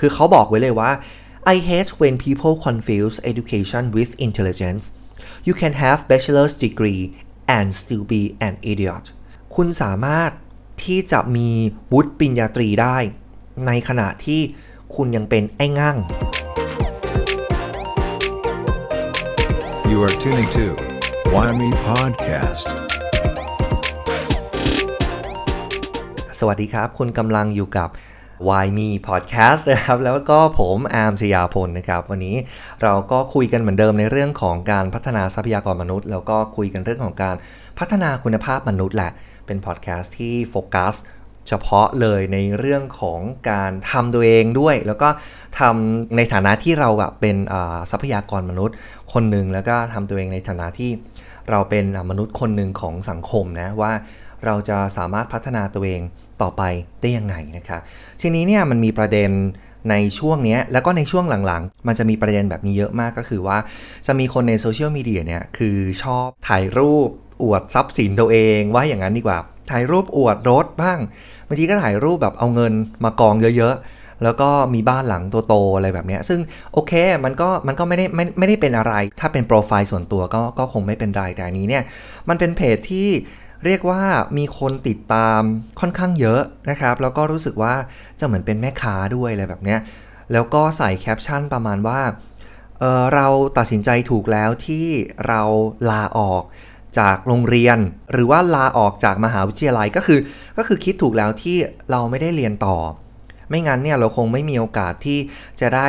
คือเขาบอกไว้เลยว่า I hate when people confuse education with intelligence you can have bachelor's degree and still be an idiot คุณสามารถที่จะมีวุฒิปริญญาตรีได้ ในขณะที่คุณยังเป็นไอ้งั่ง You are tuning to Why Me Podcast. สวัสดีครับ คุณกำลังอยู่กับ Why Me Podcast นะครับ แล้วก็ผมอาร์มชยาพลนะครับ วันนี้เราก็คุยกันเหมือนเดิมในเรื่องของการพัฒนาทรัพยากรมนุษย์ แล้วก็คุยกันเรื่องของการพัฒนาคุณภาพมนุษย์แหละ เป็นพอดแคสต์ที่โฟกัส เฉพาะเลยในเรื่องของการทำตัวเองด้วย แล้วก็ทำในฐานะที่เราแบบเป็นทรัพยากรมนุษย์คนหนึ่งแล้วก็ทำตัวเองในฐานะที่เราเป็นมนุษย์คนหนึ่งของสังคมนะว่าเราจะสามารถพัฒนาตัวเองต่อไปได้ยังไงนะครับทีนี้เนี่ยมันมีประเด็นในช่วงนี้แล้วก็ในช่วงหลังๆ มันจะมีประเด็นแบบนี้เยอะมากก็คือว่าจะมีคนในโซเชียลมีเดียเนี่ยคือชอบถ่ายรูป อวดทรัพย์สินตัวเองว่าอย่างนั้นดีกว่า ถ่ายรูปอวดรถบ้างบางทีก็ถ่ายรูปแบบเอาเงินมากองเยอะๆ แล้วก็มีบ้านหลังโตๆอะไรแบบนี้ซึ่งโอเคมันก็มันก็ไม่ได้ไม่ไม่ได้เป็นอะไร ถ้าเป็นโปรไฟล์ส่วนตัวก็ก็คงไม่เป็นไรแต่อันนี้เนี่ยมันเป็นเพจที่เรียกว่ามีคนติดตามค่อนข้างเยอะนะครับ แล้วก็รู้สึกว่าจะเหมือนเป็นแม่ค้าด้วยอะไรแบบเนี้ยแล้วก็ใส่แคปชั่นประมาณว่าเเราตัดสินใจถูกแล้วที่เราลาออก จากโรงเรียน หรือว่าลาออกจากมหาวิทยาลัยก็คือก็คือคิดถูกแล้วที่เราไม่ได้เรียนต่อ ไม่งั้นเนี่ยเราคงไม่มีโอกาสที่จะได้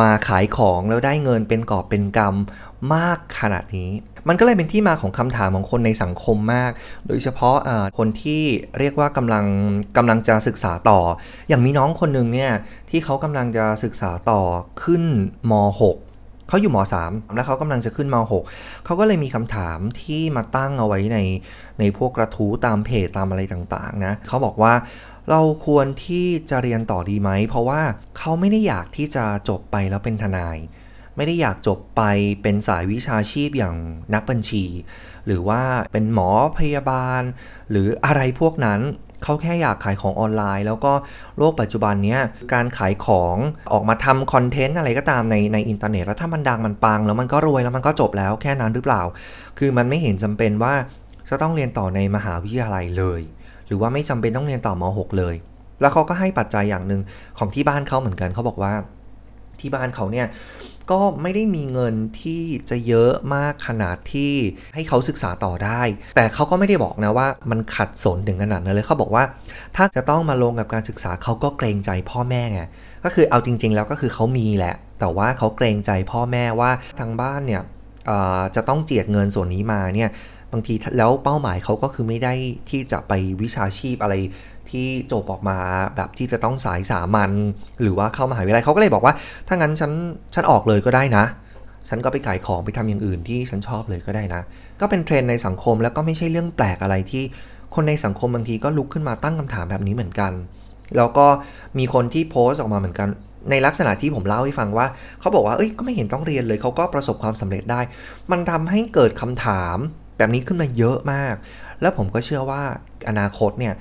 มาขายของแล้วได้เงินเป็นกอบเป็นกำมากขนาดนี้ มันก็เลยเป็นที่มาของคำถามของคนในสังคมมาก โดยเฉพาะอ่าคนที่เรียกว่ากำลังกำลังจะศึกษาต่อ อย่างมีน้องคนหนึ่งเนี่ยที่เขากำลังจะศึกษาต่อขึ้นม .6 เขาอยู่ม .3 แล้วเขากำลังจะขึ้นม .6 เขาก็เลยมีคำถามที่มาตั้งเอาไว้ในในพวกกระทู้ตามเพจตามอะไรต่างๆนะเขาบอกว่าเราควรที่จะเรียนต่อดีไหม เพราะว่าเขาไม่ได้อยากที่จะจบไปแล้วเป็นทนาย ไม่ได้อยากจบไปเป็นสายวิชาชีพอย่างนักบัญชี หรือว่าเป็นหมอพยาบาล หรืออะไรพวกนั้น เขาแค่อยากขายของออนไลน์ แล้วก็โลกปัจจุบันเนี้ยการขายของออกมาทำ content อะไรก็ตามในในอินเทอร์เน็ตแล้วถ้ามันดังมันปัง แล้วมันก็รวยแล้วมันก็จบแล้วแค่นั้นหรือเปล่า คือมันไม่เห็นจำเป็นว่าจะต้องเรียนต่อในมหาวิทยาลัยเลย หรือว่าไม่จำเป็นต้องเรียนต่อม .6 เลย แล้วเขาก็ให้ปัจจัยอย่างหนึ่งของที่บ้านเขาเหมือนกันเขาบอกว่า ที่บ้านเขาเนี่ยก็ไม่ได้มีเงินที่จะเยอะมากขนาดที่ให้เขาศึกษาต่อได้ แต่เขาก็ไม่ได้บอกนะว่ามันขัดสนถึงขนาดนั้นเลยเขาบอกว่า ถ้าจะต้องมาลงกับการศึกษาเขาก็เกรงใจพ่อแม่ไงก็คือเอาจริง ๆ แล้วก็คือเขามีแหละ แต่ว่าเขาเกรงใจพ่อแม่ว่าทางบ้านเนี่ยจะต้องเจียดเงินส่วนนี้มาเนี่ย บางทีแล้วเป้าหมายเขาก็คือไม่ได้ที่จะไปวิชาชีพอะไรที่จบออกมาแบบที่จะต้องสายสามัญหรือว่าเข้ามหาวิทยาลัยเขาก็เลยบอกว่า ถ้างั้นฉันฉันออกเลยก็ได้นะ ฉันก็ไปขายของไปทำอย่างอื่นที่ฉันชอบเลยก็ได้นะ ก็เป็นเทรนด์ในสังคมแล้วก็ไม่ใช่เรื่องแปลกอะไรที่คนในสังคมบางทีก็ลุกขึ้นมาตั้งคำถามแบบนี้เหมือนกัน แล้วก็มีคนที่โพสต์ออกมาเหมือนกันในลักษณะที่ผมเล่าให้ฟังว่า เขาบอกว่าเอ้ยก็ไม่เห็นต้องเรียนเลยเขาก็ประสบความสำเร็จได้ มันทำให้เกิดคำถาม แบบนี้ขึ้นมาเยอะมาก แล้วผมก็เชื่อว่าอนาคตเนี่ย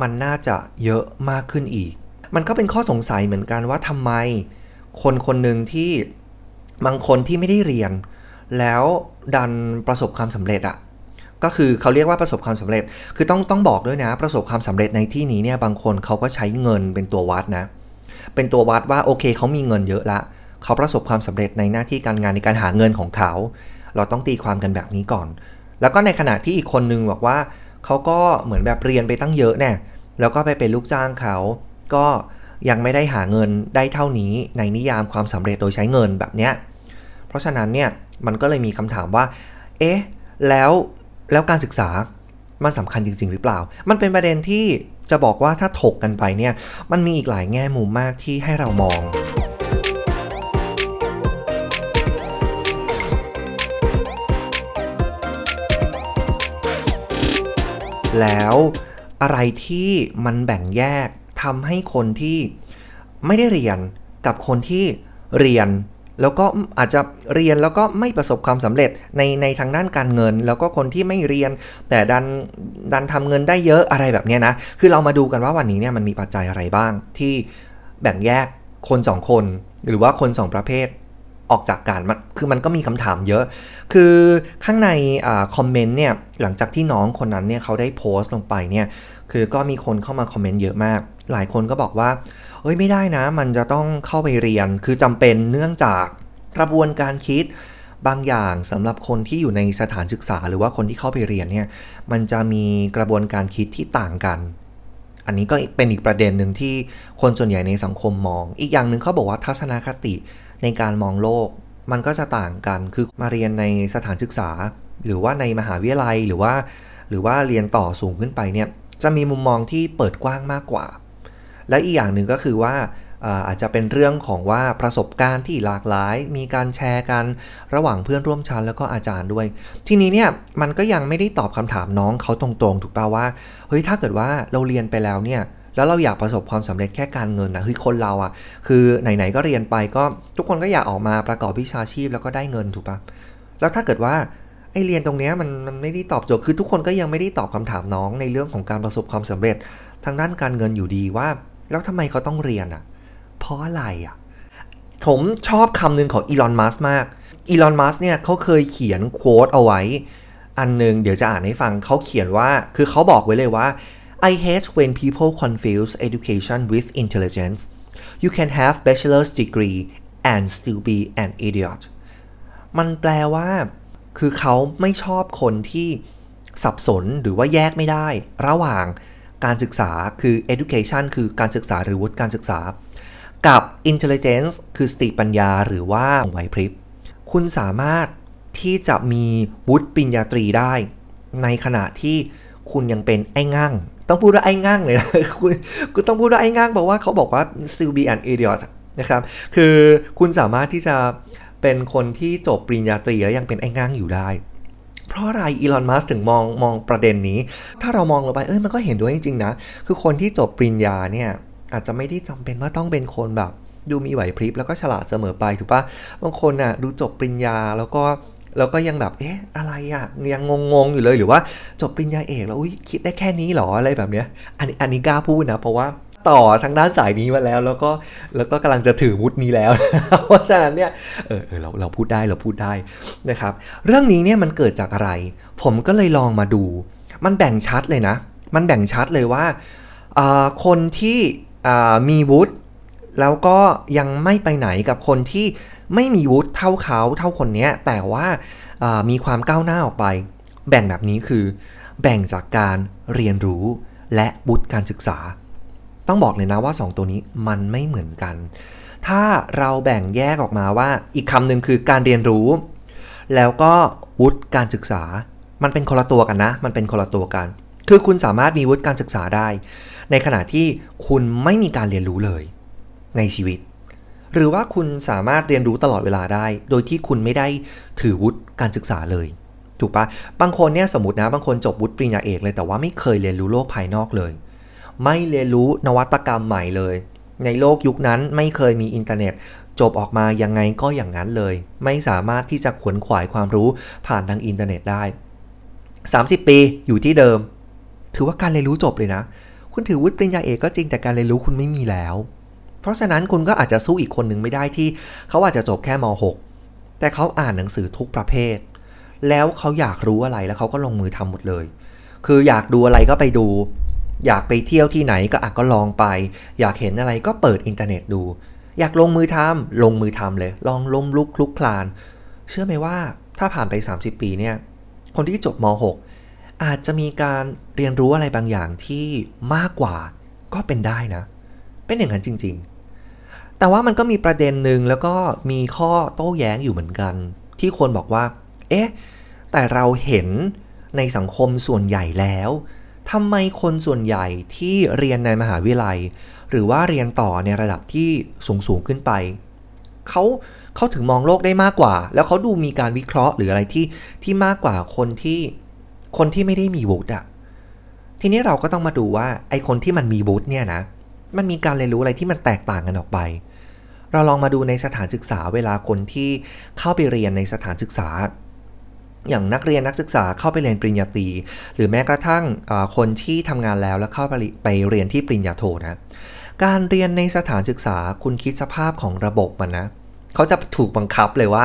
มันน่าจะเยอะมากขึ้นอีก มันก็เป็นข้อสงสัยเหมือนกันว่าทำไม คนคนหนึ่งที่บางคนที่ไม่ได้เรียน แล้วดันประสบความสำเร็จอะก็คือเขาเรียกว่าประสบความสำเร็จ คือต้องต้องบอกด้วยนะ ประสบความสำเร็จในที่นี้เนี่ยบางคนเขาก็ใช้เงินเป็นตัววัดนะ เป็นตัววัดว่าโอเคเขามีเงินเยอะละ เขาประสบความสำเร็จในหน้าที่การงานในการหาเงินของเขา เราต้องตีความกันแบบนี้ก่อน แล้วก็ในขณะที่อีกคนนึงบอกว่าเขาก็เหมือนแบบเรียนไปตั้งเยอะเนี่ยแล้วก็ไปเป็นลูกจ้างเขา ก็ยังไม่ได้หาเงินได้เท่านี้ในนิยามความสำเร็จโดยใช้เงินแบบเนี้ย เพราะฉะนั้นเนี่ยมันก็เลยมีคำถามว่า เอ๊ะ แล้วแล้วการศึกษามันสำคัญจริง ๆ หรือเปล่า มันเป็นประเด็นที่จะบอกว่าถ้าถกกันไปเนี่ย มันมีอีกหลายแง่มุมมากที่ให้เรามอง แล้วอะไรที่มันแบ่งแยกทำให้คนที่ไม่ได้เรียนกับคนที่เรียน แล้วก็อาจจะเรียนแล้วก็ไม่ประสบความสำเร็จในในทางด้านการเงิน แล้วก็คนที่ไม่เรียน แต่ดันดันทำเงินได้เยอะอะไรแบบนี้นะ คือเรามาดูกันว่าวันนี้เนี่ยมันมีปัจจัยอะไรบ้างที่แบ่งแยกคนสองคน หรือว่าคนสองประเภท ออกจากกันมันคือมันก็มีคำถามเยอะ คือข้างในอคอมเมนต์เนี่ยหลังจากที่น้องคนนั้นเนี่ยเขาได้โพสต์ลงไปเนี่ยคือก็มีคนเข้ามาคอมเมนต์เยอะมาก หลายคนก็บอกว่า เอ้ยไม่ได้นะ มันจะต้องเข้าไปเรียน คือจำเป็นเนื่องจากกระบวนการคิดบางอย่างสำหรับคนที่อยู่ในสถานศึกษา หรือว่าคนที่เข้าไปเรียนเนี่ยมันจะมีกระบวนการคิดที่ต่างกัน อันนี้ก็เป็นอีกประเด็นหนึ่งที่คนส่วนใหญ่ในสังคมมอง อีกอย่างหนึ่งเขาบอกว่าทัศนคติ ในการมองโลก มันก็จะต่างกันคือมาเรียนในสถานศึกษา หรือว่าในมหาวิทยาลัยหรือว่า หรือว่าเรียนต่อสูงขึ้นไปเนี่ยจะมีมุมมองที่เปิดกว้างมากกว่า และอีกอย่างหนึ่งก็คือว่าอาจจะเป็นเรื่องของว่าประสบการณ์ที่หลากหลาย มีการแชร์กันระหว่างเพื่อนร่วมชั้นแล้วก็อาจารย์ด้วย ทีนี้เนี่ยมันก็ยังไม่ได้ตอบคำถามน้องเขาตรงๆ ถูกป่าว่าเฮ้ยถ้าเกิดว่าเราเรียนไปแล้วเนี่ย แล้วเราอยากประสบความสำเร็จแค่การเงินนะเฮ้ยคนเราอะ่ะ คือไหนๆก็เรียนไปก็ทุกคนก็อยากออกมาประกอบวิชาชีพแล้วก็ได้เงินถูกปะแล้วถ้าเกิดว่าไอเรียนตรงนี้มันมันไม่ได้ตอบโจทย์คือทุกคนก็ยังไม่ได้ตอบคำถามน้องในเรื่องของการประสบความสำเร็จ ทางด้านการเงินอยู่ดีว่า แล้วทำไมเขาต้องเรียนอะ่ะ เพราะอะไรอะ่ะผมชอบคำหนึ่งของอีลอนมัสมากอีลอนมัสเนี่ยเขาเคยเขียนโค้ดเอาไว้ อันหนึ่งเดี๋ยวจะอ่านให้ฟังเขาเขียนว่าคือเขาบอกไว้เลยว่า I hate when people confuse education with intelligence. You can have bachelor's degree and still be an idiot. มันแปลว่า คือเขาไม่ชอบคนที่สับสนหรือว่าแยกไม่ได้ ระหว่างการศึกษาคือ education คือการศึกษาหรือวุฒิการศึกษา กับ intelligence คือสติปัญญาหรือว่าไหวพริบ คุณสามารถที่จะมีวุฒิปริญญาตรีได้ ในขณะที่คุณยังเป็นไอ้ง่าง ต้องพูดว่าไอ้ง่างเลยนะคุณคุณต้องพูดว่าไอ้ง่างบอกว่าเขาบอกว่า still be an idiot นะครับคือคุณสามารถที่จะเป็นคนที่จบปริญญาตรีแล้วยังเป็นไอ้ง่างอยู่ได้ เพราะอะไรอีลอนมัสถึงมองมองประเด็นนี้ ถ้าเรามองลงไปเอ้ยมันก็เห็นด้วยจริงๆนะ คือคนที่จบปริญญาเนี่ยอาจจะไม่ได้จำเป็นว่าต้องเป็นคนแบบ ดูมีไหวพริบแล้วก็ฉลาดเสมอไปถูกปะบางคนน่ะดูจบปริญญาแล้วก็ แล้วก็ยังแบบเอ๊ะอะไรอะยังงงๆอยู่เลยหรือว่าจบปริญญาเอกแล้วอุ้ยคิดได้แค่นี้หรออะไรแบบเนี้ยอันนี้อันนี้กล้าพูดนะ เพราะว่าต่อทางด้านสายนี้มาแล้ว แล้วก็แล้วก็กำลังจะถือวุฒินี้แล้ว เพราะฉะนั้นเนี่ยเออเออเราเราพูดได้เราพูดได้นะครับ เรื่องนี้เนี่ยมันเกิดจากอะไร ผมก็เลยลองมาดู มันแบ่งชัดเลยนะ มันแบ่งชัดเลยว่าคนที่มีวุฒิแล้วก็ยังไม่ไปไหนกับคนที่ ไม่มีวุฒิเท่าเขาเท่าคนนี้แต่ว่ามีความก้าวหน้าออกไป แบ่งแบบนี้คือ แบ่งจากการเรียนรู้และวุฒิการศึกษา ต้องบอกเลยนะว่า 2 ตัวนี้มันไม่เหมือนกัน ถ้าเราแบ่งแยกออกมาว่าอีกคำหนึ่งคือการเรียนรู้ แล้วก็วุฒิการศึกษา มันเป็นคนละตัวกันนะ มันเป็นคนละตัวกัน คือคุณสามารถมีวุฒิการศึกษาได้ ในขณะที่คุณไม่มีการเรียนรู้เลย ในชีวิต หรือว่าคุณสามารถเรียนรู้ตลอดเวลาได้ โดยที่คุณไม่ได้ถือวุฒิการศึกษาเลย ถูกปะบางคนเนี่ยสมมตินะบางคนจบวุฒิปริญญาเอกเลยแต่ว่าไม่เคยเรียนรู้โลกภายนอกเลย ไม่เรียนรู้นวัตกรรมใหม่เลย ในโลกยุคนั้นไม่เคยมีอินเทอร์เน็ต จบออกมายังไงก็อย่างนั้นเลย ไม่สามารถที่จะขวนขวายความรู้ผ่านทางอินเทอร์เน็ตได้ 30 ปีอยู่ที่เดิม ถือว่าการเรียนรู้จบเลยนะ คุณถือวุฒิปริญญาเอกก็จริงแต่การเรียนรู้คุณไม่มีแล้ว เพราะฉะนั้นคุณก็อาจจะสู้อีกคนหนึ่งไม่ได้ที่ เขาอาจจะจบแค่ม .6 แต่เขาอ่านหนังสือทุกประเภท แล้วเขาอยากรู้อะไรแล้วเขาก็ลงมือทำหมดเลย คืออยากดูอะไรก็ไปดู อยากไปเที่ยวที่ไหนก็อะก็ลองไป อยากเห็นอะไรก็เปิดอินเทอร์เน็ตดู อยากลงมือทำลงมือทำเลย ลองล้มลุกคลุกคลาน เชื่อไหมว่าถ้าผ่านไป 30 ปีเนี่ย คนที่จบม .6 อาจจะมีการเรียนรู้อะไรบางอย่างที่มากกว่าก็เป็นได้นะ เป็นอย่างนั้นจริง ๆ แต่ว่ามันก็มีประเด็นหนึ่งแล้วก็มีข้อโต้แย้งอยู่เหมือนกัน ที่คนบอกว่า เอ๊ะ แต่เราเห็นในสังคมส่วนใหญ่แล้วทำไมคนส่วนใหญ่ที่เรียนในมหาวิทยาลัย หรือว่าเรียนต่อในระดับที่สูงสูงขึ้นไปเขาเขาถึงมองโลกได้มากกว่า แล้วเขาดูมีการวิเคราะห์หรืออะไรที่ที่มากกว่าคนที่คนที่ไม่ได้มีวุฒิอะทีนี้เราก็ต้องมาดูว่าไอคนที่มันมีวุฒิเนี่ยนะ มันมีการเรียนรู้อะไรที่มันแตกต่างกันออกไป เราลองมาดูในสถานศึกษาเวลาคนที่เข้าไปเรียนในสถานศึกษา อย่างนักเรียนนักศึกษาเข้าไปเรียนปริญญาตรีหรือแม้กระทั่งคนที่ทำงานแล้วแล้วเข้าไปไปเรียนที่ปริญญาโทนะการเรียนในสถานศึกษาคุณคิดสภาพของระบบมันนะเขาจะถูกบังคับเลยว่า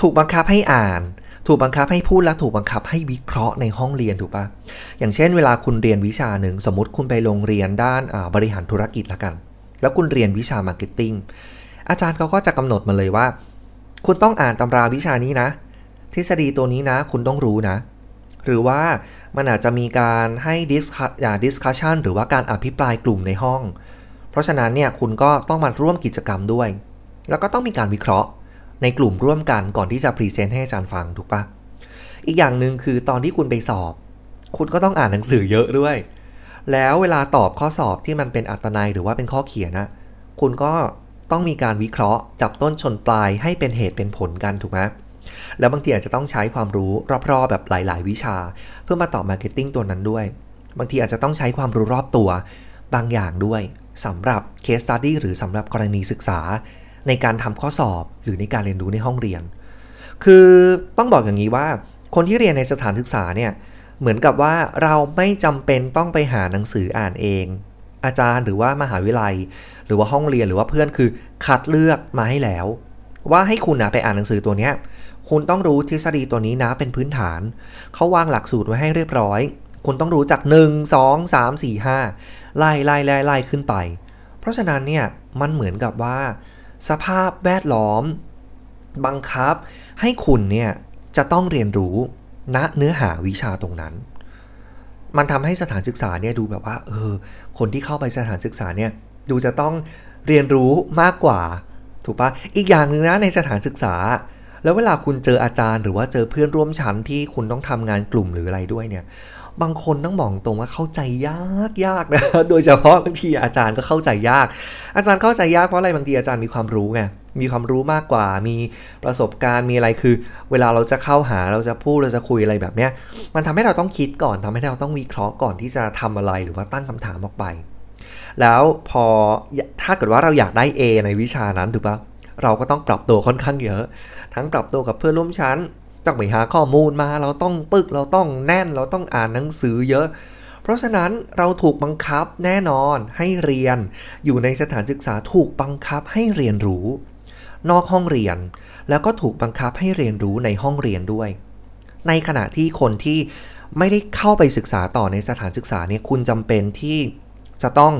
ถูกบังคับให้อ่านถูกบังคับให้พูดและถูกบังคับให้วิเคราะห์ในห้องเรียนถูกปะอย่างเช่น เวลาคุณเรียนวิชาหนึ่ง สมมติคุณไปโรงเรียนด้านบริหารธุรกิจละกัน แล้วคุณเรียนวิชา marketing อาจารย์เขาก็จะกำหนดมาเลยว่า คุณต้องอ่านตำราวิชานี้นะ ทฤษฎีตัวนี้นะ คุณต้องรู้นะ หรือว่ามันอาจจะมีการให้ dis อย่า discussion หรือว่าการอภิปรายกลุ่มในห้อง เพราะฉะนั้นเนี่ยคุณก็ต้องมาร่วมกิจกรรมด้วย แล้วก็ต้องมีการวิเคราะห์ในกลุ่มร่วมกันก่อนที่จะ present ให้อาจารย์ฟังถูกปะอีกอย่างหนึ่งคือตอนที่คุณไปสอบ คุณก็ต้องอ่านหนังสือเยอะด้วย แล้วเวลาตอบข้อสอบที่มันเป็นอัตนัยหรือว่าเป็นข้อเขียนนะคุณก็ ต้องมีการวิเคราะห์ จับต้นชนปลายให้เป็นเหตุเป็นผลกันถูกไหมแล้วบางทีอาจจะต้องใช้ความรู้รอบๆแบบหลาย ๆ วิชา เพื่อมาตอบ marketing ตัวนั้นด้วย บางทีอาจจะต้องใช้ความรู้รอบตัวบางอย่างด้วยสำหรับ case study หรือสำหรับกรณีศึกษา ในการทำข้อสอบหรือในการเรียนรู้ในห้องเรียน คือต้องบอกอย่างนี้ว่า คนที่เรียนในสถานศึกษาเนี่ยเหมือนกับว่าเราไม่จำเป็นต้องไปหาหนังสืออ่านเอง อาจารย์หรือว่ามหาวิทยาลัย หรือว่าห้องเรียนหรือว่าเพื่อนคือคัดเลือกมาให้แล้ว ว่าให้คุณนะไปอ่านหนังสือตัวเนี้ยคุณต้องรู้ทฤษฎีตัวนี้นะเป็นพื้นฐาน เขาวางหลักสูตรไว้ให้เรียบร้อย คุณต้องรู้จัก 1 2 3 4 5 ไล่ไล่ไล่ไล่ขึ้นไป เพราะฉะนั้นเนี่ยมันเหมือนกับว่า สภาพแวดล้อม บังคับให้คุณเนี่ยจะต้องเรียนรู้ณเนื้อหาวิชาตรงนั้น มันทำให้สถานศึกษาเนี่ยดูแบบว่าเออคนที่เข้าไปสถานศึกษาเนี่ยดูจะต้องเรียนรู้มากกว่า ถูกปะอีกอย่างหนึ่งนะในสถานศึกษา แล้วเวลาคุณเจออาจารย์ หรือว่าเจอเพื่อนร่วมชั้นที่คุณต้องทำงานกลุ่มหรืออะไรด้วยเนี่ย บางคนต้องบอกตรงว่าเข้าใจยากยากนะ โดยเฉพาะบางทีอาจารย์ก็เข้าใจยาก อาจารย์เข้าใจยากเพราะอะไรบางทีอาจารย์มีความรู้ไง มีความรู้มากกว่า มีประสบการณ์ มีอะไรคือ เวลาเราจะเข้าหา เราจะพูด เราจะคุยอะไรแบบเนี้ย มันทำให้เราต้องคิดก่อนทำให้เราต้องวิเคราะห์ก่อนที่จะทำอะไร หรือว่าตั้งคำถามออกไป แล้วพอ ถ้าเกิดว่าเราอยากได้ A ในวิชานั้นถูกปะเราก็ต้องปรับตัวค่อนข้างเยอะ ทั้งปรับตัวกับเพื่อนร่วมชั้น ต้องไปหาข้อมูลมา เราต้องปึก เราต้องแน่น เราต้องอ่านหนังสือเยอะ เพราะฉะนั้นเราถูกบังคับแน่นอนให้เรียน อยู่ในสถานศึกษาถูกบังคับให้เรียนรู้ นอกห้องเรียน แล้วก็ถูกบังคับให้เรียนรู้ในห้องเรียนด้วย ในขณะที่คนที่ไม่ได้เข้าไปศึกษาต่อในสถานศึกษาเนี่ยคุณจำเป็นที่จะต้อง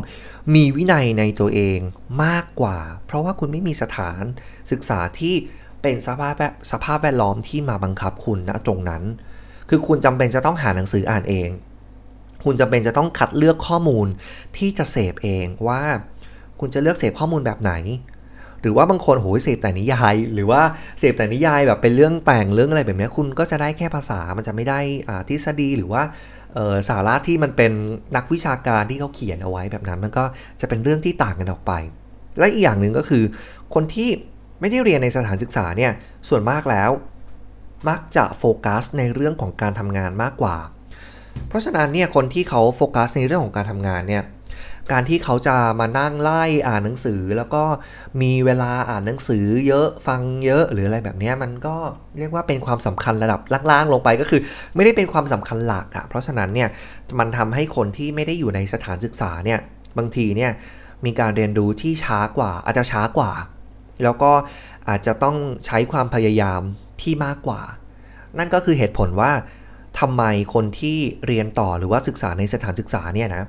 มีวินัยในตัวเองมากกว่า เพราะว่าคุณไม่มีสถานศึกษาที่ เป็นสภาพสภาพแวดล้อมที่มาบังคับคุณณตรงนั้น คือคุณจำเป็นจะต้องหาหนังสืออ่านเอง คุณจำเป็นจะต้องคัดเลือกข้อมูลที่จะเสพเองว่า คุณจะเลือกเสพข้อมูลแบบไหน หรือว่าบางคนโหยเสพแต่นิยาย หรือว่าเสพแต่นิยายแบบเป็นเรื่องแต่งเรื่องอะไรแบบนี้คุณก็จะได้แค่ภาษามันจะไม่ได้ทฤษฎีหรือว่าสาระที่มันเป็นนักวิชาการที่เขาเขียนเอาไว้แบบนั้น มันก็จะเป็นเรื่องที่ต่างกันออกไป และอีกอย่างหนึ่งก็คือ คนที่ ไม่ได้เรียนในสถานศึกษาเนี่ยส่วนมากแล้ว มักจะโฟกัสในเรื่องของการทำงานมากกว่า เพราะฉะนั้นเนี่ยคนที่เขาโฟกัสในเรื่องของการทำงานเนี่ยการที่เขาจะมานั่งไล่อ่านหนังสือ แล้วก็มีเวลาอ่านหนังสือเยอะฟังเยอะหรืออะไรแบบนี้มันก็เรียกว่าเป็นความสำคัญระดับล่างๆลงไปก็คือ ไม่ได้เป็นความสำคัญหลักอะเพราะฉะนั้นเนี่ยมันทำให้คนที่ไม่ได้อยู่ในสถานศึกษาเนี่ยบางทีเนี่ยมีการเรียนรู้ที่ช้ากว่าอาจจะช้ากว่า แล้วก็อาจจะต้องใช้ความพยายามที่มากกว่า นั่นก็คือเหตุผลว่าทำไมคนที่เรียนต่อหรือว่าศึกษาในสถานศึกษาเนี่ยนะ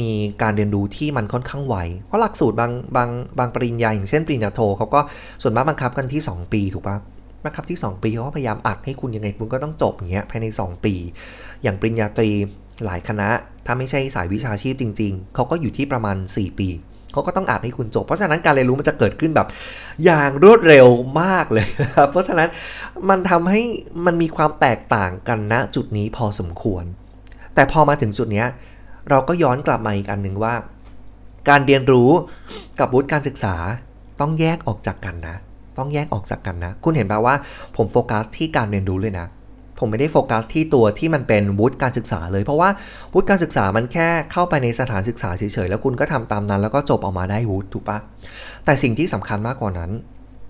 มีการเรียนรู้ที่มันค่อนข้างไว เพราะหลักสูตรบางบางบางปริญญาอย่างเช่นปริญญาโทเขาก็ส่วนมากบังคับกันที่ 2 ปีถูกปะบังคับที่ 2 ปีเขาก็พยายามอัดให้คุณยังไงคุณก็ต้องจบอย่างเงี้ยภายใน 2 ปี อย่างปริญญาตรีหลายคณะ ถ้าไม่ใช่สายวิชาชีพจริง ๆ เขาก็อยู่ที่ประมาณ 4 ปี เขาก็ต้องอัดให้คุณจบ เพราะฉะนั้นการเรียนรู้มันจะเกิดขึ้นแบบ อย่างรวดเร็วมากเลยครับเพราะฉะนั้นมันทำให้มันมีความแตกต่างกันณจุดนี้พอสมควร แต่พอมาถึงจุดนี้เราก็ย้อนกลับมาอีกอันหนึ่งว่า การเรียนรู้กับวุฒิการศึกษาต้องแยกออกจากกันนะ ต้องแยกออกจากกันนะ คุณเห็นป่าว่าผมโฟกัสที่การเรียนรู้เลยนะ ผมไม่ได้โฟกัสที่ตัวที่มันเป็นวุฒิการศึกษาเลย เพราะว่าวุฒิการศึกษามันแค่เข้าไปในสถานศึกษาเฉยๆแล้วคุณก็ทำตามนั้น แล้วก็จบออกมาได้วุฒิถูกปะแต่สิ่งที่สำคัญมากกว่านั้น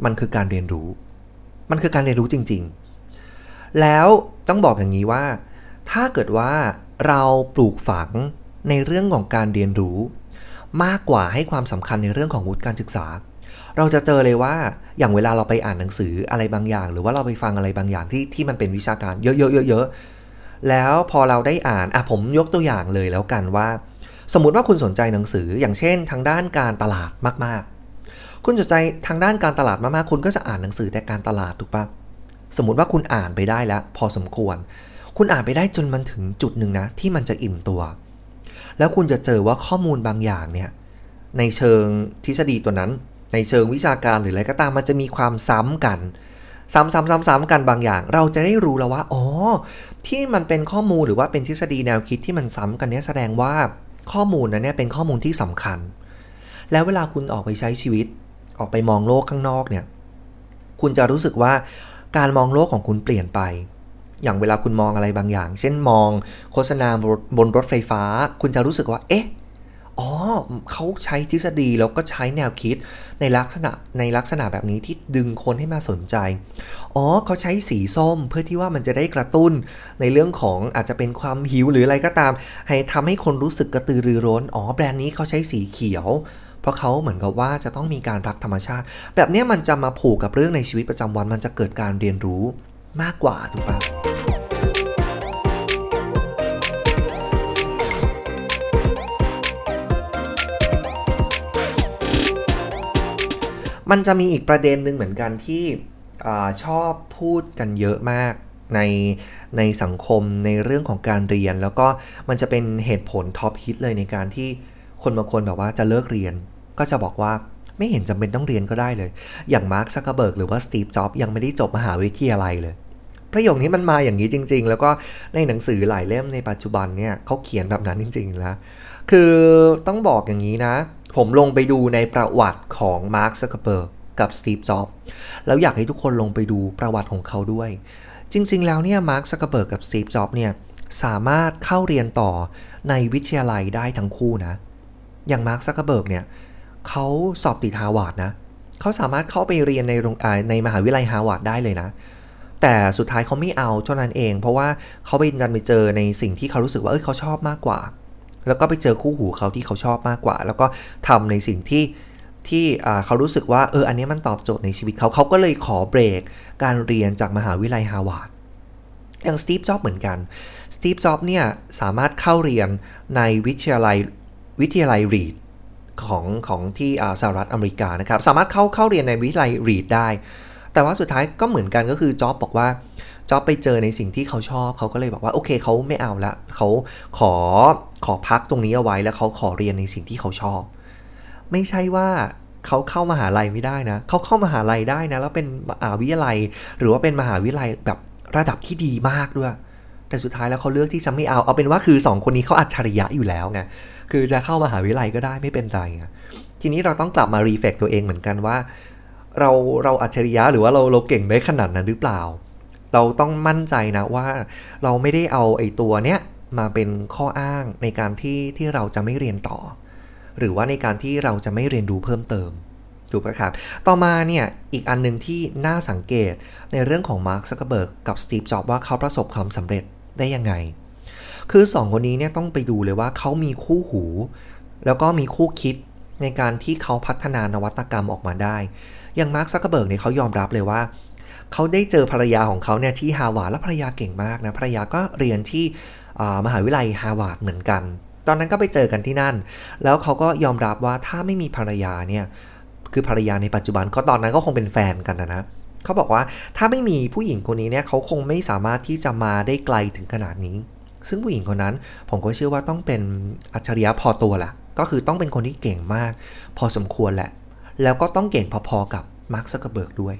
มันคือการเรียนรู้ มันคือการเรียนรู้จริง ๆ แล้วต้องบอกอย่างนี้ว่า ถ้าเกิดว่าเราปลูกฝังในเรื่องของการเรียนรู้ มากกว่าให้ความสำคัญในเรื่องของวุฒิการศึกษา เราจะเจอเลยว่าอย่างเวลาเราไปอ่านหนังสืออะไรบางอย่าง หรือว่าเราไปฟังอะไรบางอย่างที่ที่มันเป็นวิชาการเยอะๆๆๆแล้วพอเราได้อ่านอะผมยกตัวอย่างเลยแล้วกันว่า สมมติว่าคุณสนใจหนังสืออย่างเช่น ทางด้านการตลาดมากๆ คุณสนใจทางด้านการตลาดมากๆคุณก็จะอ่านหนังสือแต่การตลาดถูกปะสมมติว่าคุณอ่านไปได้แล้ว พอสมควร คุณอ่านไปได้จนมันถึงจุดหนึ่งนะ ที่มันจะอิ่มตัว แล้วคุณจะเจอว่าข้อมูลบางอย่างเนี่ยในเชิงทฤษฎีตัวนั้น ในเชิงวิชาการหรืออะไรก็ตามมันจะมีความซ้ำกัน ซ้ำๆๆๆกันบางอย่าง เราจะได้รู้แล้วว่าอ๋อที่มันเป็นข้อมูลหรือว่าเป็นทฤษฎีแนวคิดที่มันซ้ำกันเนี่ยแสดงว่าข้อมูลนั้นเนี่ยเป็นข้อมูลที่สำคัญ แล้วเวลาคุณออกไปใช้ชีวิต ออกไปมองโลกข้างนอกเนี่ยคุณจะรู้สึกว่าการมองโลกของคุณเปลี่ยนไป อย่างเวลาคุณมองอะไรบางอย่าง เช่นมองโฆษณาบนรถไฟฟ้า คุณจะรู้สึกว่า เอ๊ะ อ๋อเขาใช้ทฤษฎีแล้วก็ใช้แนวคิดในลักษณะในลักษณะแบบนี้ที่ดึงคนให้มาสนใจ อ๋อเขาใช้สีส้มเพื่อที่ว่ามันจะได้กระตุ้นในเรื่องของอาจจะเป็นความหิวหรืออะไรก็ตาม ให้ทำให้คนรู้สึกกระตือรือร้น อ๋อแบรนด์นี้เขาใช้สีเขียว เพราะเขาเหมือนกับว่าจะต้องมีการรักธรรมชาติ แบบนี้มันจะมาผูกกับเรื่องในชีวิตประจำวัน มันจะเกิดการเรียนรู้มากกว่าถูกปะ มันจะมีอีกประเด็นหนึ่งเหมือนกันที่อชอบพูดกันเยอะมากในในสังคมในเรื่องของการเรียน แล้วก็มันจะเป็นเหตุผล top hit เลยในการที่คนบางคนแบบว่าจะเลิกเรียน ก็จะบอกว่าไม่เห็นจำเป็นต้องเรียนก็ได้เลย อย่างมาร์คซักเกอร์เบิร์กหรือว่าสตีฟจ็อบยังไม่ได้จบมหาวิทยาลัยเลย ประโยคนี้มันมาอย่างนี้จริง ๆ แล้วก็ในหนังสือหลายเล่มในปัจจุบันเนี่ยเขาเขียนแบบนั้นจริงๆนะคือต้องบอกอย่างนี้นะ ผมลงไปดูในประวัติของมาร์คซักเกอร์เบิร์กกับสตีฟจ็อบแล้วอยากให้ทุกคนลงไปดูประวัติของเขาด้วย จริง ๆ แล้วเนี่ยมาร์คซักเกอร์เบิร์กกับสตีฟจ็อบเนี่ยสามารถเข้าเรียนต่อในวิทยาลัยได้ทั้งคู่นะ อย่างมาร์คซักเกอร์เบิร์กเนี่ยเขาสอบติดฮาร์วาร์ดนะเขาสามารถเข้าไปเรียนในโรงในมหาวิทยาลัยฮาร์วาร์ดได้เลยนะ แต่สุดท้ายเขาไม่เอาเท่านั้นเอง เพราะว่าเขาไปดันไปเจอในสิ่งที่เขารู้สึกว่าเอ้ยเขาชอบมากกว่า แล้วก็ไปเจอคู่หูเขาที่เขาชอบมากกว่า แล้วก็ทำในสิ่งที่ที่เขารู้สึกว่าเอออันนี้มันตอบโจทย์ในชีวิตเขาเขาก็เลยขอเบรกการเรียนจากมหาวิทยาลัยฮาวาดอย่างสตีฟจ็อบเหมือนกันสตีฟจ็อบเนี่ยสามารถเข้าเรียนในวิทยาลัยวิทยาลัยรีดของของที่สหรัฐอเมริกานะครับ สามารถเข้าเข้าเรียนในวิทยาลัยรีดได้ แต่ว่าสุดท้ายก็เหมือนกันก็คือจ็อบบอกว่าจ็อบไปเจอในสิ่งที่เขาชอบ เขาก็เลยบอกว่าโอเคเขาไม่เอาละเขาขอขอพักตรงนี้เอาไว้แล้วเขาขอเรียนในสิ่งที่เขาชอบ ไม่ใช่ว่าเขาเข้ามหาลัยไม่ได้นะ เขาเข้ามหาลัยได้นะ แล้วเป็นมหาวิทยาลัย หรือว่าเป็นมหาวิทยาลัยแบบระดับที่ดีมากด้วย แต่สุดท้ายแล้วเขาเลือกที่จะไม่เอา เอาเป็นว่าคือ 2 คนนี้เขาอัจฉริยะอยู่แล้วไง คือจะเข้ามหาวิทยาลัยก็ได้ไม่เป็นไรไงทีนี้เราต้องกลับมา reflect ตัวเองเหมือนกันว่า เราเราอัจฉริยะหรือว่าเราเราเก่งได้ขนาดนั้นหรือเปล่า เราต้องมั่นใจนะว่า เราไม่ได้เอาไอ้ตัวเนี้ยมาเป็นข้ออ้างในการที่ที่เราจะไม่เรียนต่อ หรือว่าในการที่เราจะไม่เรียนรู้เพิ่มเติมถูกไหมครับ ต่อมาเนี่ย อีกอันหนึ่งที่น่าสังเกตในเรื่องของมาร์คซักเกอร์เบิร์กกับสตีฟจ็อบว่าเขาประสบความสำเร็จได้ยังไง คือ 2 คนนี้เนี่ยต้องไปดูเลยว่าเขามีคู่หู แล้วก็มีคู่คิดในการที่เขาพัฒนานวัตกรรมออกมาได้ อย่างมาร์คซักเกอร์เบิร์กเนี่ยเขายอมรับเลยว่าเขาได้เจอภรรยาของเขาเนี่ยที่ฮาร์วาร์ดและภรรยาเก่งมากนะภรรยาก็เรียนที่มหาวิทยาลัยฮาร์วาร์ดเหมือนกัน ตอนนั้นก็ไปเจอกันที่นั่น แล้วเขาก็ยอมรับว่าถ้าไม่มีภรรยาเนี่ยคือภรรยาในปัจจุบันก็ตอนนั้นก็คงเป็นแฟนกันนะนะเขาบอกว่าถ้าไม่มีผู้หญิงคนนี้เนี่ยเขาคงไม่สามารถที่จะมาได้ไกลถึงขนาดนี้ ซึ่งผู้หญิงคนนั้นผมก็เชื่อว่าต้องเป็นอัจฉริยะพอตัวแหละก็คือต้องเป็นคนที่เก่งมาก พอสมควรแหละ แล้วก็ต้องเก่งพอๆกับมาร์คซักเกอร์เบิร์กด้วย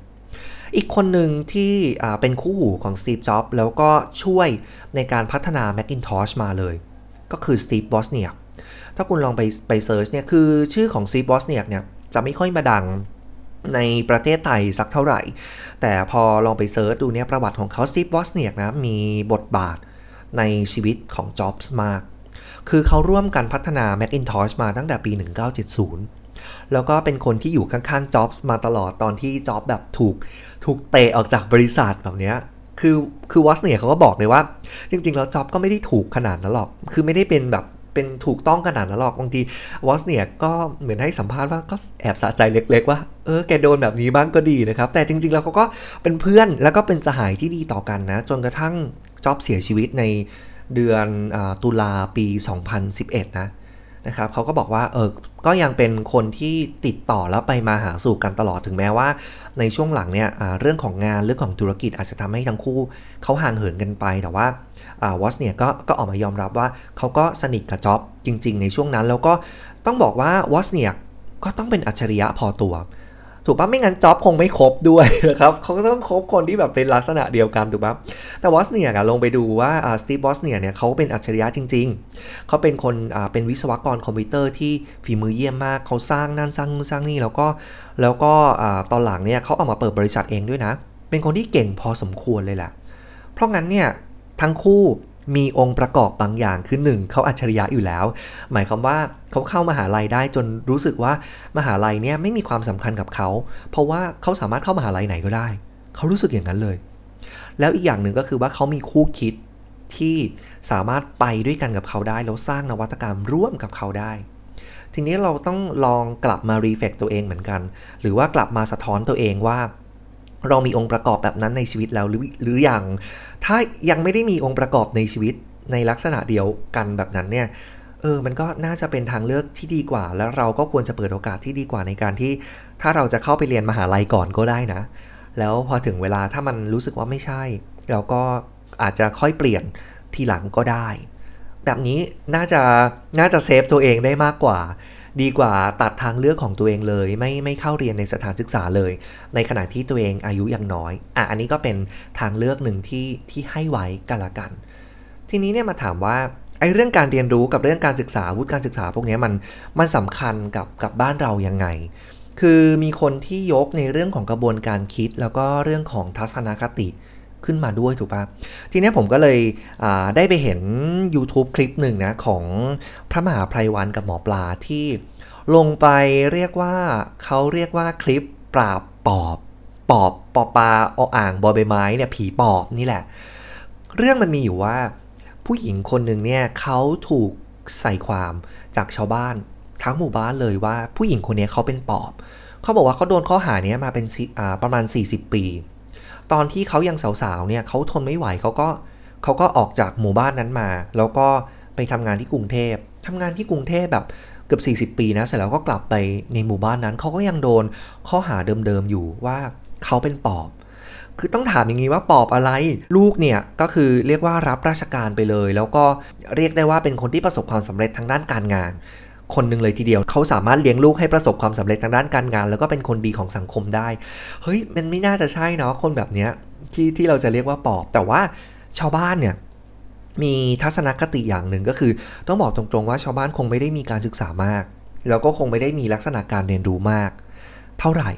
อีกคนหนึ่งที่เป็นคู่หูของสตีฟจ็อบแล้วก็ช่วยในการพัฒนา Macintosh มาเลย ก็คือสตีฟวอซเนียกถ้าคุณลองไปไป search เนี่ยคือชื่อของสตีฟวอซเนียกเนี่ยจะไม่ค่อยมาดังในประเทศไทยสักเท่าไหร่ แต่พอลองไป search ดูเนี่ยประวัติของเขาสตีฟวอซเนียกนะ มีบทบาทในชีวิตของจ็อบส์มาก คือเขาร่วมกันพัฒนา Macintosh มาตั้งแต่ปี 1970 แล้วก็เป็นคนที่อยู่ข้างๆจ็อบส์มาตลอดตอนที่จ็อบแบบถูกถูกเตะออกจากบริษัทแบบเนี้ยคือคือวอสเนี่ยเขาก็บอกเลยว่า จริงๆ แล้วจ็อบก็ไม่ได้ถูกขนาดนั้นหรอก คือไม่ได้เป็นแบบเป็นถูกต้องขนาดนั้นหรอกบางทีวอสเนี่ยก็เหมือนให้สัมภาษณ์ว่าก็แอบสะใจเล็กๆว่าเออแกโดนแบบนี้บ้างก็ดีนะครับ แต่จริงๆ แล้วเขาก็เป็นเพื่อนแล้วก็เป็นสหายที่ดีต่อกันนะ จนกระทั่งจ็อบเสียชีวิตในเดือนอตุลาปี 2011 นะ นะครับเขาก็บอกว่าเออก็ยังเป็นคนที่ติดต่อแล้วไปมาหาสู่กันตลอดถึงแม้ว่า ในช่วงหลังเนี่ยเรื่องของงานเรื่องของธุรกิจอาจจะทำให้ทั้งคู่เขาห่างเหินกันไป แต่ว่าวอสเนี่ยก็ก็ออกมายอมรับว่าเขาก็สนิทกับจ็อบจริง ๆ ในช่วงนั้น แล้วก็ต้องบอกว่าวอสเนี่ยก็ต้องเป็นอัจฉริยะพอตัว ถูกปะไม่งั้นจ็อบคงไม่คบด้วยนะครับเขาก็ต้องคบคนที่แบบเป็นลักษณะเดียวกันถูกปะแต่วอซเนียกลองไปดูว่าสตีฟวอซเนียกเนี่ยเขาเป็นอัจฉริยะจริง ๆ เขาเป็นคนเป็นวิศวกรคอมพิวเตอร์ที่ฝีมือเยี่ยมมากเขาสร้างนั่นสร้างนู่นสร้างนี่แล้วก็แล้วก็ตอนหลังเนี่ยเขาออกมาเปิดบริษัทเองด้วยนะ เป็นคนที่เก่งพอสมควรเลยแหละเพราะงั้นเนี่ยทั้งคู่ มีองค์ประกอบบางอย่างคือหนึ่งเขาอัจฉริยะอยู่แล้ว หมายความว่าเขาเข้ามาหาลัยได้จนรู้สึกว่ามหาลัยเนี่ยไม่มีความสำคัญกับเขา เพราะว่าเขาสามารถเข้ามหาลัยไหนก็ได้ เขารู้สึกอย่างนั้นเลย แล้วอีกอย่างหนึ่งก็คือว่าเขามีคู่คิดที่สามารถไปด้วยกันกับเขาได้แล้วสร้างนวัตกรรมร่วมกับเขาได้ ทีนี้เราต้องลองกลับมารีเฟกตัวเองเหมือนกัน หรือว่ากลับมาสะท้อนตัวเองว่า เรามีองค์ประกอบแบบนั้นในชีวิตแล้วหรือหรืออยังถ้ายังไม่ได้มีองค์ประกอบในชีวิตในลักษณะเดียวกันแบบนั้นเนี่ยเออมันก็น่าจะเป็นทางเลือกที่ดีกว่า แล้วเราก็ควรจะเปิดโอกาสที่ดีกว่าในการที่ ถ้าเราจะเข้าไปเรียนมหาลัยก่อนก็ได้นะ แล้วพอถึงเวลาถ้ามันรู้สึกว่าไม่ใช่ เราก็อาจจะค่อยเปลี่ยนทีหลังก็ได้ แบบนี้น่าจะน่าจะเซฟตัวเองได้มากกว่า ดีกว่าตัดทางเลือกของตัวเองเลย ไม่ไม่เข้าเรียนในสถานศึกษาเลย ในขณะที่ตัวเองอายุยังน้อยอะอันนี้ก็เป็นทางเลือกหนึ่งที่ที่ให้ไว้กันละกัน ทีนี้เนี่ยมาถามว่าไอ้เรื่องการเรียนรู้กับเรื่องการศึกษาวุฒิการศึกษาพวกนี้มันมันสำคัญกับกับบ้านเรายังไง คือมีคนที่ยกในเรื่องของกระบวนการคิด แล้วก็เรื่องของทัศนคติ ขึ้นมาด้วยถูกปะทีนี้ผมก็เลยได้ไปเห็น YouTube คลิปหนึ่งนะของพระมหาไพรวันกับหมอปลาที่ลงไปเรียกว่าเขาเรียกว่าคลิปปราบปอบปอบปอบปลาออ่างบอใบไม้เนี่ยผีปอบนี่แหละ เรื่องมันมีอยู่ว่า ผู้หญิงคนหนึ่งเนี่ยเขาถูกใส่ความจากชาวบ้านทั้งหมู่บ้านเลยว่าผู้หญิงคนนี้เขาเป็นปอบ เขาบอกว่าเขาโดนข้อหานี้มาเป็นประมาณ 40 ปี ตอนที่เขายังสาวๆเนี่ยเขาทนไม่ไหวเขาก็เขาก็ออกจากหมู่บ้านนั้นมา แล้วก็ไปทำงานที่กรุงเทพทำงานที่กรุงเทพแบบเกือบ40 ปีนะเสร็จแล้วก็กลับไปในหมู่บ้านนั้นเขาก็ยังโดนข้อหาเดิมๆอยู่ว่าเขาเป็นปอบ คือต้องถามอย่างนี้ว่าปอบอะไรลูกเนี่ยก็คือเรียกว่ารับราชการไปเลย แล้วก็เรียกได้ว่าเป็นคนที่ประสบความสำเร็จทางด้านการงาน คนหนึ่งเลยทีเดียว เขาสามารถเลี้ยงลูกให้ประสบความสำเร็จทางด้านการงาน แล้วก็เป็นคนดีของสังคมได้ เฮ้ยมันไม่น่าจะใช่เนาะคนแบบเนี้ยที่ที่เราจะเรียกว่าปอบ แต่ว่าชาวบ้านเนี่ยมีทัศนคติอย่างหนึ่งก็คือ ต้องบอกตรงๆว่าชาวบ้านคงไม่ได้มีการศึกษามาก แล้วก็คงไม่ได้มีลักษณะการเรียนรู้มาก เท่าไหร่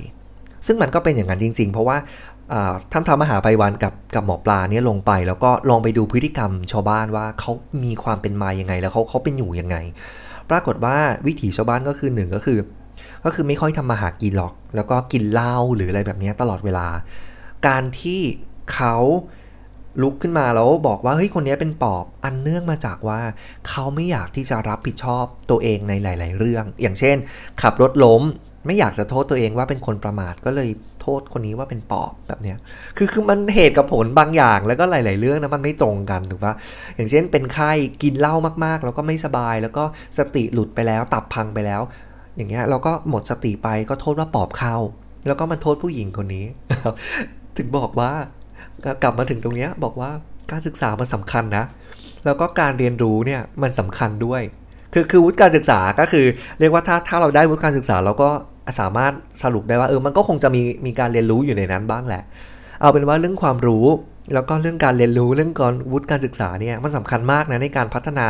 ซึ่งมันก็เป็นอย่างนั้นจริง ๆ เพราะว่าท่านพระมหาไพวันกับกับหมอปลาเนี่ยลงไปแล้วก็ลองไปดูพฤติกรรมชาวบ้านว่าเขามีความเป็นมาอยังไง แล้วเขาเขาเป็นอยู่ยังไง ปรากฏว่าวิถีชาวบ้านก็คือหนึ่งก็คือ ก็คือไม่ค่อยทำมาหากินหรอก แล้วก็กินเหล้าหรืออะไรแบบนี้ตลอดเวลา การที่เขาลุกขึ้นมาแล้วบอกว่าเฮ้ยคนนี้เป็นปอบอันเนื่องมาจากว่า เขาไม่อยากที่จะรับผิดชอบตัวเองในหลาย ๆ เรื่อง อย่างเช่น ขับรถล้มไม่อยากจะโทษตัวเองว่าเป็นคนประมาทก็เลย โทษคนนี้ว่าเป็นปอบแบบเนี้ย คือคือมันเหตุกับผลบางอย่างแล้วก็หลาย ๆ เรื่องนะมันไม่ตรงกันถูกปะอย่างเช่นเป็นไข้กินเหล้ามาก ๆ แล้วก็ไม่สบาย แล้วก็สติหลุดไปแล้ว ตับพังไปแล้ว อย่างเงี้ยเราก็หมดสติไปก็โทษว่าปอบเข้า แล้วก็มันโทษผู้หญิงคนนี้ ถึงบอกว่ากลับมาถึงตรงเนี้ยบอกว่าการศึกษามันสาคัญนะ แล้วก็การเรียนรู้เนี่ยมันสำคัญด้วย คือคือวุฒิการศึกษาก็คือ เรียกว่าถ้าถ้าเราได้วุฒิการศึกษาเราก็ สามารถสรุปได้ว่าเออมันก็คงจะมีมีการเรียนรู้อยู่ในนั้นบ้างแหละ เอาเป็นว่าเรื่องความรู้แล้วก็เรื่องการเรียนรู้เรื่องการวุฒิการศึกษาเนี่ยมันสำคัญมากนะในการพัฒนา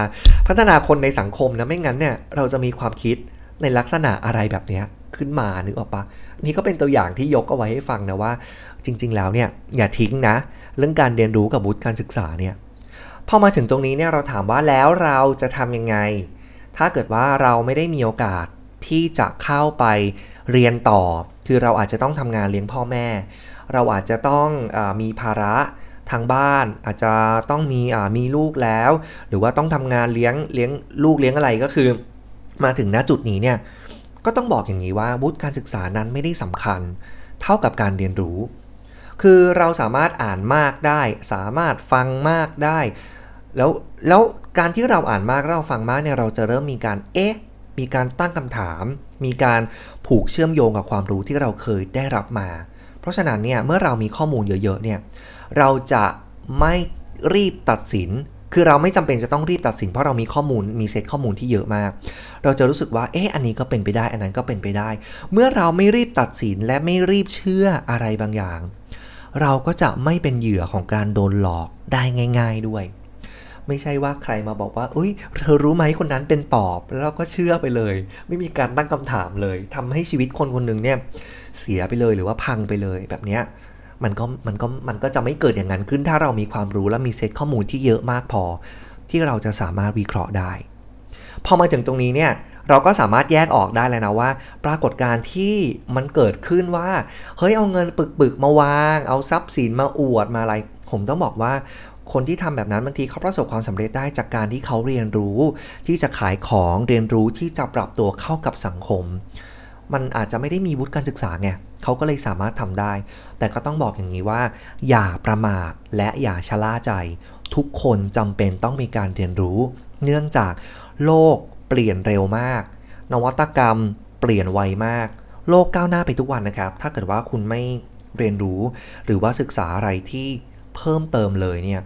พัฒนาคนในสังคมนะไม่งั้นเนี่ยเราจะมีความคิดในลักษณะอะไรแบบนี้ขึ้นมานึกออกปะนี่ก็เป็นตัวอย่างที่ยกเอาไว้ให้ฟังนะว่า จริง ๆ แล้วเนี่ยอย่าทิ้งนะ เรื่องการเรียนรู้กับวุฒิการศึกษาเนี่ยพอมาถึงตรงนี้เนี่ยเราถามว่าแล้วเราจะทำยังไง ถ้าเกิดว่าเราไม่ได้มีโอกาส ที่จะเข้าไปเรียนต่อ คือเราอาจจะต้องทำงานเลี้ยงพ่อแม่ เราอาจจะต้องอมีภาระทางบ้านอาจจะต้องมีมีลูกแล้ว หรือว่าต้องทำงานเลี้ยงเลี้ยงลูกเลี้ยงอะไรก็คือ มาถึงณจุดนี้เนี่ยก็ต้องบอกอย่างนี้ว่าวุฒิการศึกษานั้นไม่ได้สำคัญ เท่ากับการเรียนรู้ คือเราสามารถอ่านมากได้ สามารถฟังมากได้ แล้วแล้วการที่เราอ่านมากเราฟังมากเนี่ยเราจะเริ่มมีการเอ๊ะ มีการตั้งคำถาม มีการผูกเชื่อมโยงกับความรู้ที่เราเคยได้รับมา เพราะฉะนั้นเนี่ยเมื่อเรามีข้อมูลเยอะๆเนี่ยเราจะไม่รีบตัดสิน คือเราไม่จำเป็นจะต้องรีบตัดสินเพราะเรามีข้อมูลมีเซตข้อมูลที่เยอะมาก เราจะรู้สึกว่าเอ๊ะอันนี้ก็เป็นไปได้อันนั้นก็เป็นไปได้ เมื่อเราไม่รีบตัดสินและไม่รีบเชื่ออะไรบางอย่าง เราก็จะไม่เป็นเหยื่อของการโดนหลอกได้ง่าย ๆด้วย ไม่ใช่ว่าใครมาบอกว่าอุ้ยเธอรู้ไหมคนนั้นเป็นปอบ แล้วเราก็เชื่อไปเลย ไม่มีการตั้งคำถามเลยทำให้ชีวิตคนคนหนึ่งเนี่ยเสียไปเลยหรือว่าพังไปเลยแบบเนี้ยมันก็มันก็มันก็จะไม่เกิดอย่างนั้นขึ้นถ้าเรามีความรู้และมีเซตข้อมูลที่เยอะมากพอ ที่เราจะสามารถวิเคราะห์ได้ พอมาถึงตรงนี้เนี่ยเราก็สามารถแยกออกได้แล้วนะว่า ปรากฏการณ์ที่มันเกิดขึ้นว่า เฮ้ยเอาเงินปึกๆมาวาง เอาทรัพย์สินมาอวดมาอะไร ผมต้องบอกว่า คนที่ทำแบบนั้นบางทีเขาประสบความสำเร็จได้จากการที่เขาเรียนรู้ที่จะขายของเรียนรู้ที่จะปรับตัวเข้ากับสังคม มันอาจจะไม่ได้มีวุฒิการศึกษาไงเขาก็เลยสามารถทำได้ แต่ก็ต้องบอกอย่างนี้ว่า อย่าประมาทและอย่าชะล่าใจ ทุกคนจำเป็นต้องมีการเรียนรู้ เนื่องจากโลกเปลี่ยนเร็วมาก นวัตกรรมเปลี่ยนไวมาก โลกก้าวหน้าไปทุกวันนะครับ ถ้าเกิดว่าคุณไม่เรียนรู้ หรือว่าศึกษาอะไรที่ เพิ่มเติมเลยเนี่ย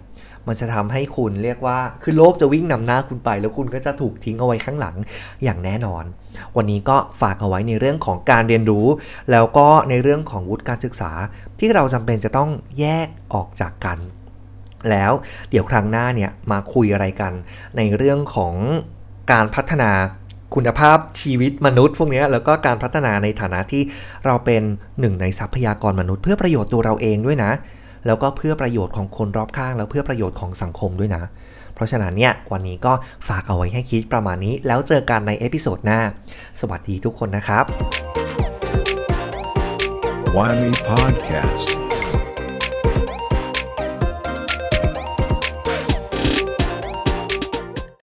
มันจะทำให้คุณเรียกว่าคือโลกจะวิ่งนำหน้าคุณไป แล้วคุณก็จะถูกทิ้งเอาไว้ข้างหลังอย่างแน่นอน วันนี้ก็ฝากเอาไว้ในเรื่องของการเรียนรู้ แล้วก็ในเรื่องของวุฒิการศึกษา ที่เราจำเป็นจะต้องแยกออกจากกัน แล้วเดี๋ยวครั้งหน้าเนี่ยมาคุยอะไรกัน ในเรื่องของการพัฒนาคุณภาพชีวิตมนุษย์พวกนี้แล้วก็การพัฒนาในฐานะที่เราเป็นหนึ่งในทรัพยากรมนุษย์ เพื่อประโยชน์ตัวเราเองด้วยนะ แล้วก็เพื่อประโยชน์ของคนรอบข้าง แล้วเพื่อประโยชน์ของสังคมด้วยนะ เพราะฉะนั้นเนี่ยวันนี้ก็ฝากเอาไว้ให้คิดประมาณนี้ แล้วเจอกันในเอพิโซดหน้า สวัสดีทุกคนนะครับ Why Me Podcast.